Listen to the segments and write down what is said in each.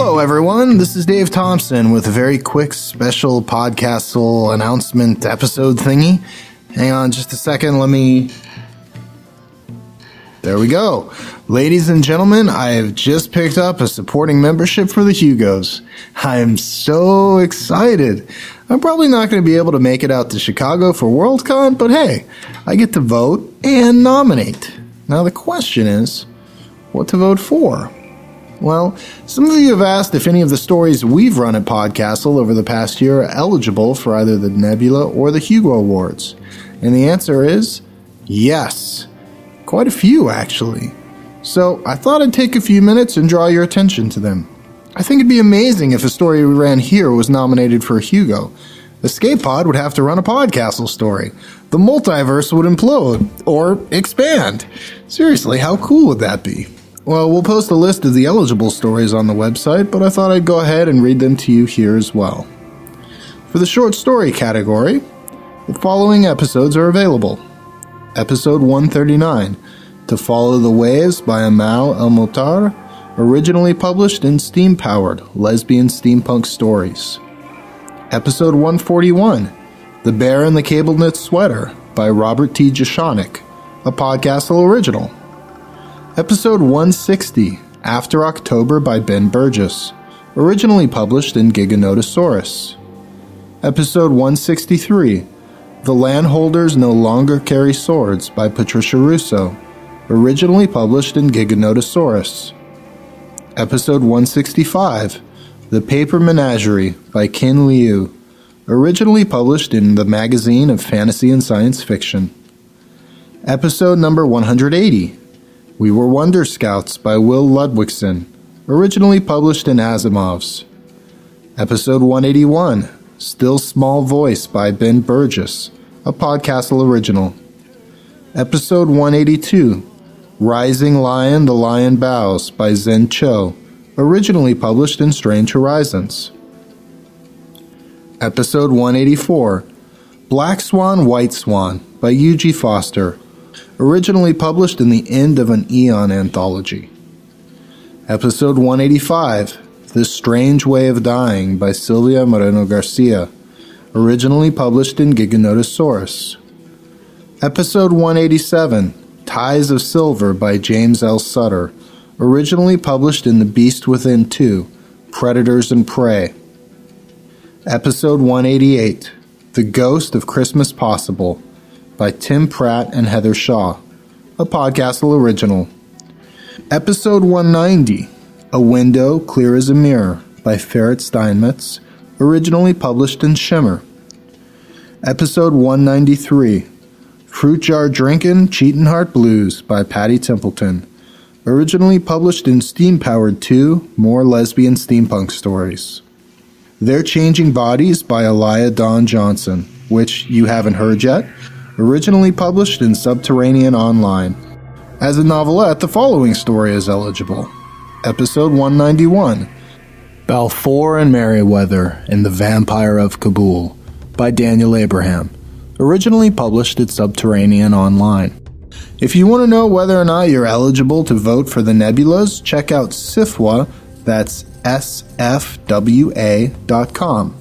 Hello, everyone. This is Dave Thompson with a very quick special podcast announcement episode thingy. Hang on just a second. Let me. There we go. Ladies and gentlemen, I have just picked up a supporting membership for the Hugos. I am so excited. I'm probably not going to be able to make it out to Chicago for Worldcon, but hey, I get to vote and nominate. Now, the question is what to vote for? Well, some of you have asked if any of the stories we've run at Podcastle over the past year are eligible for either the Nebula or the Hugo Awards. And the answer is yes. Quite a few, actually. So I thought I'd take a few minutes and draw your attention to them. I think it'd be amazing if a story we ran here was nominated for a Hugo. Escape Pod would have to run a Podcastle story. The multiverse would implode or expand. Seriously, how cool would that be? Well, we'll post a list of the eligible stories on the website, but I thought I'd go ahead and read them to you here as well. For the short story category, the following episodes are available. Episode 139, To Follow the Waves by Amal El-Mohtar, originally published in Steam Powered Lesbian Steampunk Stories. Episode 141, The Bear in the Cable Knit Sweater by Robert T. Jeschonek, a Podcastle original. Episode 160, After October by Ben Burgess, originally published in Giganotosaurus. Episode 163, The Landholders No Longer Carry Swords by Patricia Russo, originally published in Giganotosaurus. Episode 165, The Paper Menagerie by Ken Liu, originally published in the Magazine of Fantasy and Science Fiction. Episode number 180, we Were Wonder Scouts by Will Ludwigsen, originally published in Asimov's. Episode 181, Still Small Voice by Ben Burgess, a Podcastle original. Episode 182, Rising Lion, The Lion Bows by Zen Cho, originally published in Strange Horizons. Episode 184, Black Swan, White Swan by Eugie Foster, originally published in the End of an Eon anthology. Episode 185 The Strange Way of Dying by Silvia Moreno Garcia, originally published in Giganotosaurus. Episode 187 Ties of Silver by James L. Sutter, originally published in The Beast Within 2 Predators and Prey. Episode 188 The Ghost of Christmas Possible by Tim Pratt and Heather Shaw, a Podcastle original. Episode 190, A Window Clear as a Mirror by Ferrett Steinmetz, originally published in Shimmer. Episode 193, Fruit Jar Drinkin' Cheatin' Heart Blues by Patty Templeton, originally published in Steam Powered 2 More Lesbian Steampunk Stories. Their Changing Bodies by Alaya Dawn Johnson, which you haven't heard yet, originally published in Subterranean Online. As a novelette, the following story is eligible. Episode 191 Balfour and Merryweather in The Vampire of Kabul by Daniel Abraham, originally published at Subterranean Online. If you want to know whether or not you're eligible to vote for the nebulas, check out SIFWA, that's SFWA, that's sfwa.com.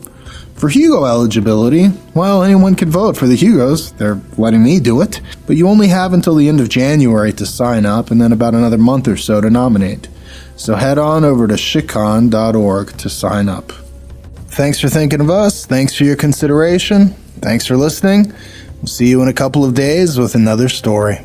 For Hugo eligibility, well, anyone can vote for the Hugos. They're letting me do it. But you only have until the end of January to sign up and then about another month or so to nominate. So head on over to chicon.org to sign up. Thanks for thinking of us. Thanks for your consideration. Thanks for listening. We'll see you in a couple of days with another story.